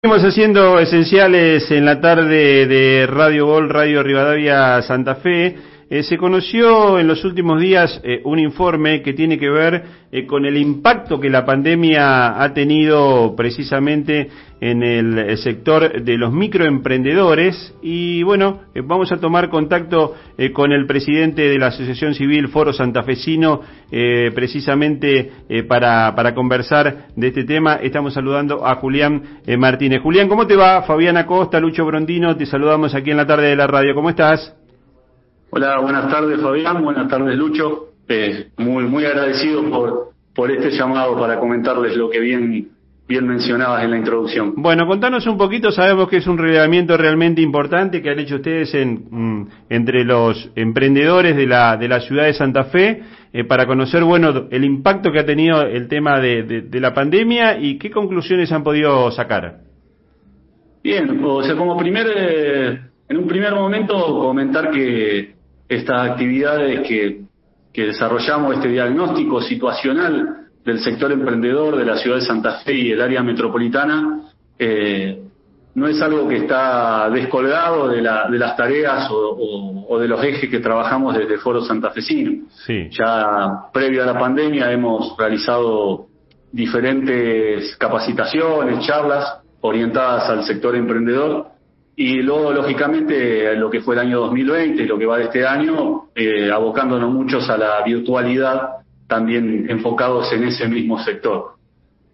Estamos haciendo esenciales en la tarde de Radio Gol, Radio Rivadavia Santa Fe. Eh, se conoció en los últimos días eh, un informe que tiene que ver eh, con el impacto que la pandemia ha tenido precisamente en el, sector de los microemprendedores y bueno, vamos a tomar contacto con el presidente de la Asociación Civil Foro Santafesino precisamente para, para conversar de este tema. Estamos saludando a Julián Martínez. Julián, ¿cómo te va? Fabiana Costa, Lucho Brondino, te saludamos aquí en la tarde de la radio. ¿Cómo estás? Hola, buenas tardes Fabián, buenas tardes Lucho. Eh, muy muy agradecido por, por este llamado para comentarles lo que bien bien mencionabas en la introducción. Bueno, contanos un poquito, sabemos que es un relevamiento realmente importante que han hecho ustedes en, mm, entre los emprendedores de la, de la ciudad de Santa Fe eh, para conocer, bueno, el impacto que ha tenido el tema de, de, la pandemia y qué conclusiones han podido sacar. Bien, o sea, como primer, eh, en un primer momento comentar que estas actividades que, que desarrollamos, este diagnóstico situacional del sector emprendedor de la ciudad de Santa Fe y el área metropolitana, eh, no es algo que está descolgado de, la, de las tareas o, o, de los ejes que trabajamos desde el Foro Santafesino. Sí. Ya previo a la pandemia hemos realizado diferentes capacitaciones, charlas orientadas al sector emprendedor y luego, lógicamente, lo que fue el año 2020 y lo que va de este año, eh, abocándonos muchos a la virtualidad, también enfocados en ese mismo sector.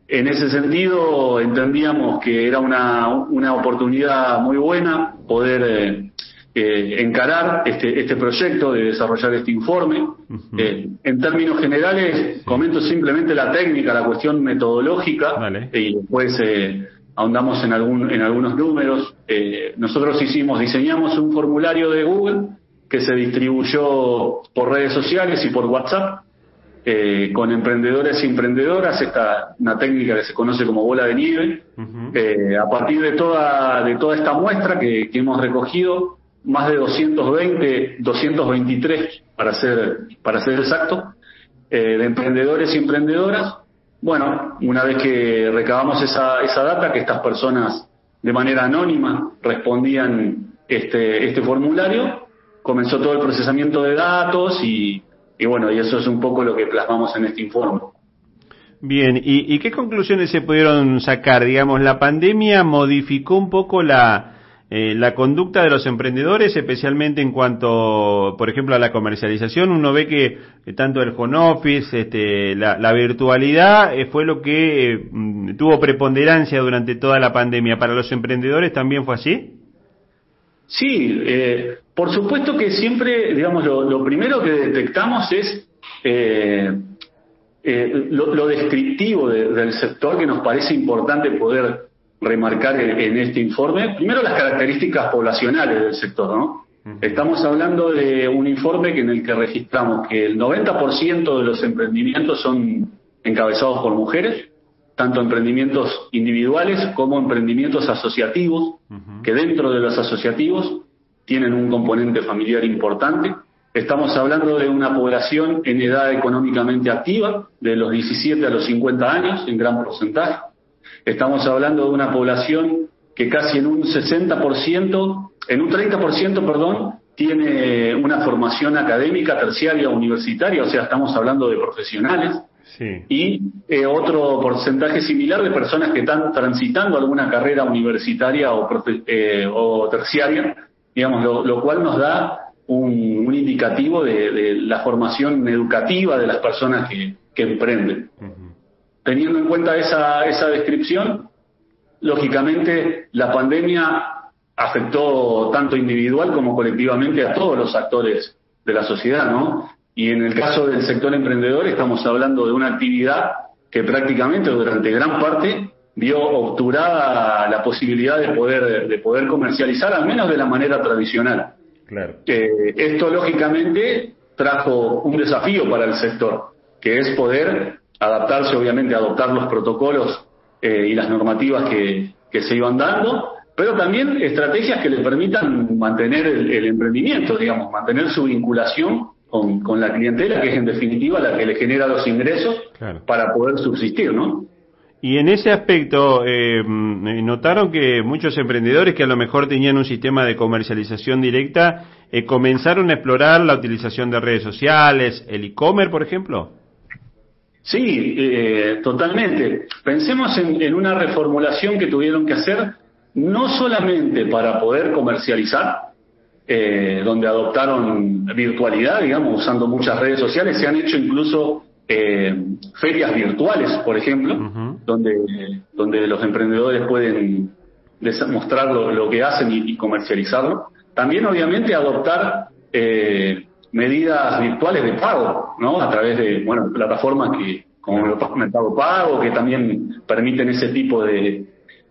En ese sentido, entendíamos que era una, una oportunidad muy buena poder eh, eh, encarar este, este proyecto de desarrollar este informe. Eh, en términos generales, comento simplemente la técnica, la cuestión metodológica, y después ahondamos en, algún, en algunos números. Eh, nosotros hicimos, diseñamos un formulario de Google que se distribuyó por redes sociales y por WhatsApp eh, con emprendedores y emprendedoras, esta una técnica que se conoce como bola de nieve. eh, a partir de toda, de toda esta muestra que, que hemos recogido, más de 220, 223 para ser, para ser exacto, eh, de emprendedores y emprendedoras, bueno, una vez que recabamos esa, esa data, que estas personas de manera anónima respondían este, este formulario, comenzó todo el procesamiento de datos y, y bueno, y eso es un poco lo que plasmamos en este informe. Bien, ¿y, ¿y qué conclusiones se pudieron sacar? Digamos, la pandemia modificó un poco la, eh, la conducta de los emprendedores, especialmente en cuanto, por ejemplo, a la comercialización, uno ve que eh, tanto el home office, este, la, virtualidad, eh, fue lo que mm, tuvo preponderancia durante toda la pandemia. ¿Para los emprendedores también fue así? Sí, por supuesto que siempre, digamos, lo, primero que detectamos es lo, descriptivo del sector que nos parece importante poder remarcar en este informe, primero las características poblacionales del sector, ¿no? Estamos hablando de un informe que en el que registramos que el 90% de los emprendimientos son encabezados por mujeres, tanto emprendimientos individuales como emprendimientos asociativos, que dentro de los asociativos tienen un componente familiar importante. Estamos hablando de una población en edad económicamente activa, de los 17 a los 50 años, en gran porcentaje. Estamos hablando de una población que casi en un 60%, en un 30%, perdón, tiene una formación académica terciaria universitaria, o sea, estamos hablando de profesionales. Y eh, otro porcentaje similar de personas que están transitando alguna carrera universitaria o, eh, o terciaria, digamos, lo, cual nos da un, indicativo de, la formación educativa de las personas que, emprenden. Teniendo en cuenta esa, esa descripción, lógicamente la pandemia afectó tanto individual como colectivamente a todos los actores de la sociedad, ¿no? Y en el caso del sector emprendedor estamos hablando de una actividad que prácticamente durante gran parte vio obturada la posibilidad de poder, de poder comercializar, al menos de la manera tradicional. Claro. Eh, esto lógicamente trajo un desafío para el sector, que es poder adaptarse, obviamente, adoptar los protocolos eh, y las normativas que, que, se iban dando, pero también estrategias que le permitan mantener el, emprendimiento, digamos, mantener su vinculación con, con, la clientela, que es en definitiva la que le genera los ingresos para poder subsistir, ¿no? Y en ese aspecto, eh, notaron que muchos emprendedores que a lo mejor tenían un sistema de comercialización directa, eh, comenzaron a explorar la utilización de redes sociales, el e-commerce, por ejemplo. Sí, eh, totalmente. Pensemos en, una reformulación que tuvieron que hacer, no solamente para poder comercializar, eh, donde adoptaron virtualidad, digamos, usando muchas redes sociales, se han hecho incluso eh, ferias virtuales, por ejemplo, donde, donde los emprendedores pueden mostrar lo, que hacen y, comercializarlo. También, obviamente, adoptar eh, medidas virtuales de pago, ¿no? A través de, bueno, plataformas que, como el Mercado Pago, que también permiten ese tipo de,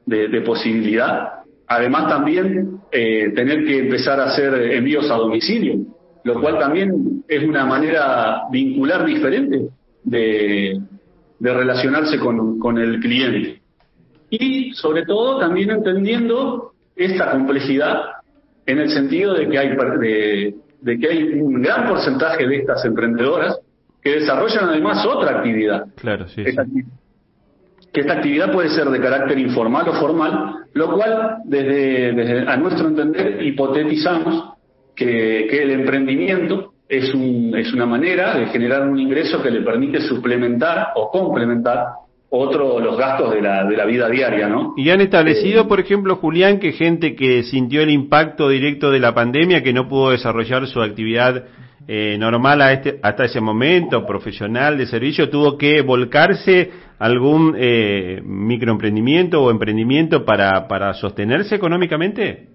de, posibilidad. Además, también eh, tener que empezar a hacer envíos a domicilio, lo cual también es una manera vincular diferente de, de relacionarse con, con el cliente. Y sobre todo también entendiendo esta complejidad en el sentido de que hay de, de que hay un gran porcentaje de estas emprendedoras que desarrollan además otra actividad. Claro, sí. Que esta actividad puede ser de carácter informal o formal, lo cual, desde, a nuestro entender, hipotetizamos que, que el emprendimiento es, un, es una manera de generar un ingreso que le permite suplementar o complementar otro los gastos de la, de la vida diaria, ¿no? Y han establecido, por ejemplo, Julián, que gente que sintió el impacto directo de la pandemia, que no pudo desarrollar su actividad eh, normal a este, hasta ese momento, profesional de servicio, tuvo que volcarse algún eh, microemprendimiento o emprendimiento para, para sostenerse económicamente?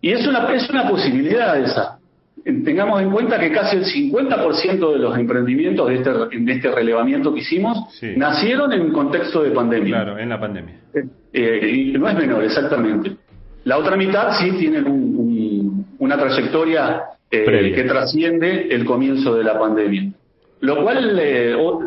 Y es una, es una posibilidad esa tengamos en cuenta que casi el 50% de los emprendimientos de este, de este relevamiento que hicimos nacieron en contexto de pandemia. Claro, en la pandemia. Eh, eh, y no es menor, exactamente. La otra mitad sí tienen una trayectoria eh, que trasciende el comienzo de la pandemia. Lo cual,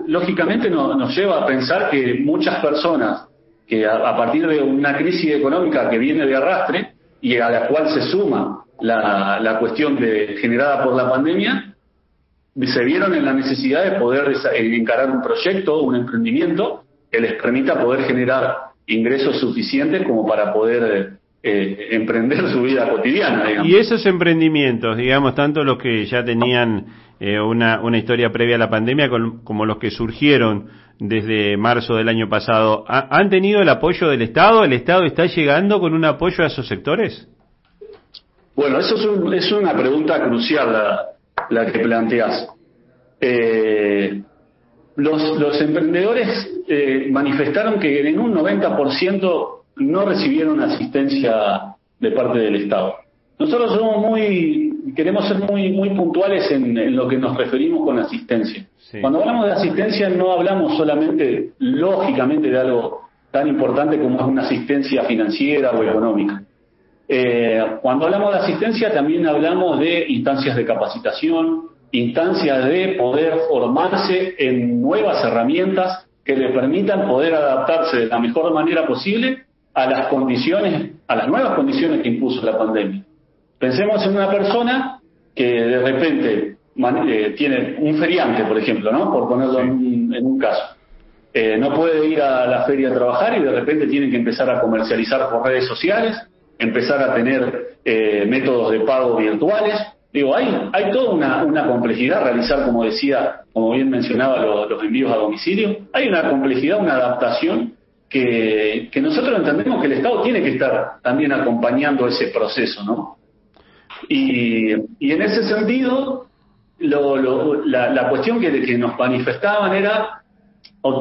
lógicamente, nos lleva a pensar que muchas personas que a partir de una crisis económica que viene de arrastre y a la cual se suma la, la cuestión de, generada por la pandemia, se vieron en la necesidad de poder encarar un proyecto, un emprendimiento que les permita poder generar ingresos suficientes como para poder eh, emprender su vida cotidiana. Y esos emprendimientos, digamos, tanto los que ya tenían eh, una, una historia previa a la pandemia como los que surgieron desde marzo del año pasado, ¿han tenido el apoyo del Estado? ¿El Estado está llegando con un apoyo a esos sectores? Bueno, eso es, una pregunta crucial la, que planteas. Eh, los, emprendedores eh, manifestaron que en un 90% no recibieron asistencia de parte del Estado. Nosotros somos muy, queremos ser muy, muy puntuales en, lo que nos referimos con asistencia. Cuando hablamos de asistencia no hablamos solamente, lógicamente, de algo tan importante como es una asistencia financiera o económica. Eh, cuando hablamos de asistencia también hablamos de instancias de capacitación, instancias de poder formarse en nuevas herramientas que le permitan poder adaptarse de la mejor manera posible a las condiciones, a las nuevas condiciones que impuso la pandemia. Pensemos en una persona que de repente eh, tiene un feriante, por ejemplo, ¿no? Por ponerlo en, un caso. Eh, no puede ir a la feria a trabajar y de repente tiene que empezar a comercializar por redes sociales empezar a tener eh, métodos de pago virtuales. Digo, hay, hay toda una, una complejidad realizar, como decía, como bien mencionaba, los envíos a domicilio. Hay una complejidad, una adaptación que, que nosotros entendemos que el Estado tiene que estar también acompañando ese proceso, ¿no? Y, y en ese sentido, lo, lo, la, la, cuestión que, que nos manifestaban era,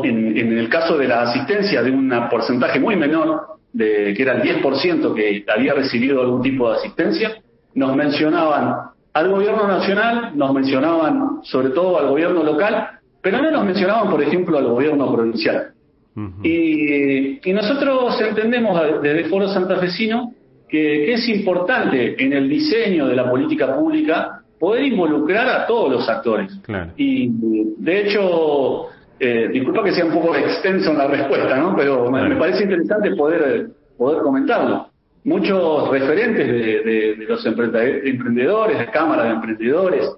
en, en el caso de la asistencia de un porcentaje muy menor, de, que era el 10% que había recibido algún tipo de asistencia, nos mencionaban al gobierno nacional, nos mencionaban sobre todo al gobierno local, pero no nos mencionaban, por ejemplo, al gobierno provincial. y, y, nosotros entendemos desde Foro Santafesino que, que es importante en el diseño de la política pública poder involucrar a todos los actores. Y de hecho, eh, disculpa que sea un poco extenso en la respuesta, ¿no? Pero me, parece interesante poder, poder comentarlo. Muchos referentes de, los emprendedores, de cámaras de emprendedores,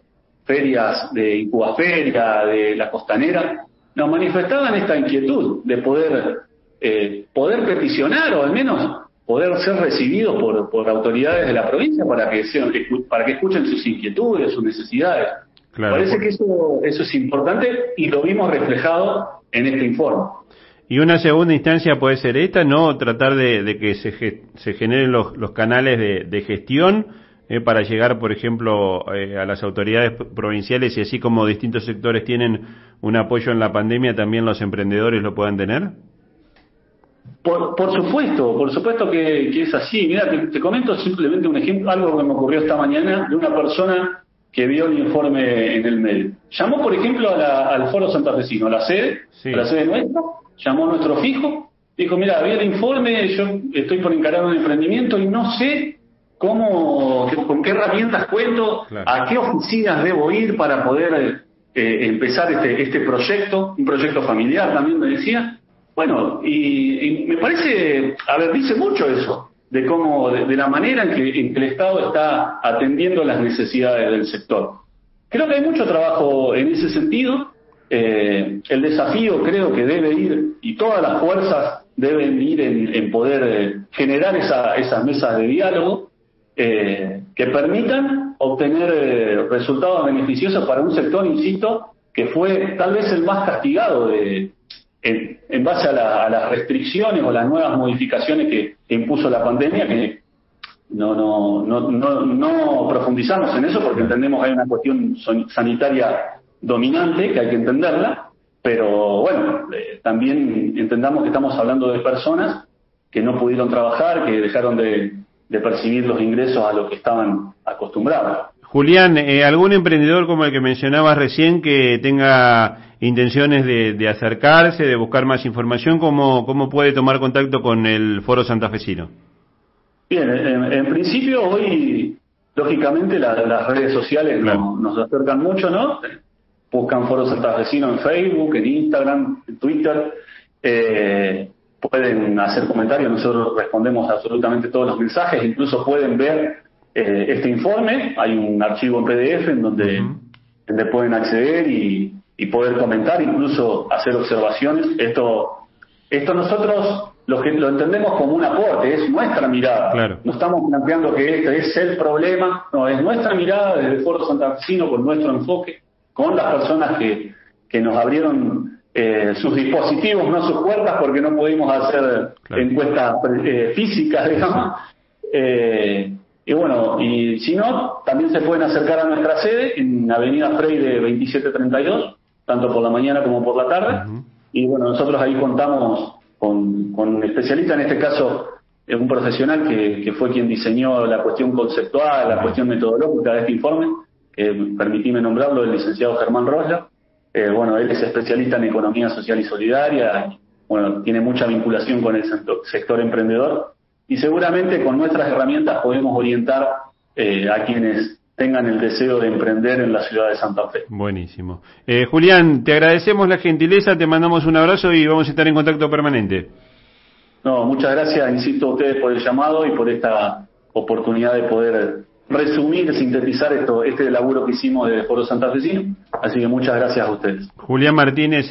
ferias de Incubaferia, de la Costanera, nos manifestaban esta inquietud de poder eh, poder peticionar o al menos poder ser recibidos por, por autoridades de la provincia para que sean, para que escuchen sus inquietudes, sus necesidades. Parece que eso, eso es importante y lo vimos reflejado en este informe. Y una segunda instancia puede ser esta, ¿no? Tratar de, que se, se generen los, los canales de, de gestión eh, para llegar, por ejemplo, eh, a las autoridades provinciales y así como distintos sectores tienen un apoyo en la pandemia, también los emprendedores lo puedan tener. Por, por supuesto, por supuesto que, es así. Mira, te, comento simplemente un ejemplo, algo que me ocurrió esta mañana de una persona que vio el informe en el medio. Llamó, por ejemplo, al Foro Santafesino, a la sede, a la sede nuestra, llamó a nuestro fijo, dijo, mira, había el informe, yo estoy por encarar un emprendimiento y no sé cómo, con qué herramientas cuento, a qué oficinas debo ir para poder eh, empezar este, este proyecto, un proyecto familiar también me decía. Bueno, y, me parece, a ver, dice mucho eso, de cómo, de, la manera en que, en que, el Estado está atendiendo las necesidades del sector. Creo que hay mucho trabajo en ese sentido eh, el desafío creo que debe ir, y todas las fuerzas deben ir en, poder eh, generar esas mesas de diálogo eh, que permitan obtener resultados beneficiosos para un sector, insisto, que fue tal vez el más castigado de, en, base a, las restricciones o las nuevas modificaciones que, impuso la pandemia, que no, no, no, no, no profundizamos en eso porque entendemos que hay una cuestión sanitaria dominante, que hay que entenderla, pero bueno, eh, también entendamos que estamos hablando de personas que no pudieron trabajar, que dejaron de, percibir los ingresos a lo que estaban acostumbrados. Julián, eh, ¿algún emprendedor como el que mencionabas recién que tenga intenciones de, acercarse, de buscar más información, ¿cómo, cómo puede tomar contacto con el Foro Santafesino? Bien, en, principio hoy, lógicamente, las redes sociales nos acercan mucho, ¿no? buscan Foro Santafesino en Facebook, en Instagram, en Twitter. Eh, pueden hacer comentarios, nosotros respondemos absolutamente todos los mensajes, incluso pueden ver eh, este informe, hay un archivo en PDF en donde, pueden acceder y, poder comentar, incluso hacer observaciones. Esto, esto nosotros lo, que, lo entendemos como un aporte, es nuestra mirada. No estamos planteando que este es el problema, no, es nuestra mirada desde el Foro Santafesino con nuestro enfoque con las personas que, que nos abrieron eh, sus dispositivos, no sus puertas, porque no pudimos hacer encuestas eh, físicas, digamos. Eh, y bueno, y si no, también se pueden acercar a nuestra sede en Avenida Freire 2732, tanto por la mañana como por la tarde. Y bueno, nosotros ahí contamos con, con un especialista, en este caso un profesional que, que fue quien diseñó la cuestión conceptual, la cuestión metodológica de este informe eh, permitíme nombrarlo, el licenciado Germán Rosla. Eh, bueno, él es especialista en economía social y solidaria, bueno, tiene mucha vinculación con el sector, emprendedor y seguramente con nuestras herramientas podemos orientar eh, a quienes tengan el deseo de emprender en la ciudad de Santa Fe. Buenísimo. Eh, Julián, te agradecemos la gentileza, te mandamos un abrazo y vamos a estar en contacto permanente. No, muchas gracias, insisto a ustedes por el llamado y por esta oportunidad de poder resumir, sintetizar esto, este laburo que hicimos de Foro Santafesino. Así que muchas gracias a ustedes. Julián Martínez.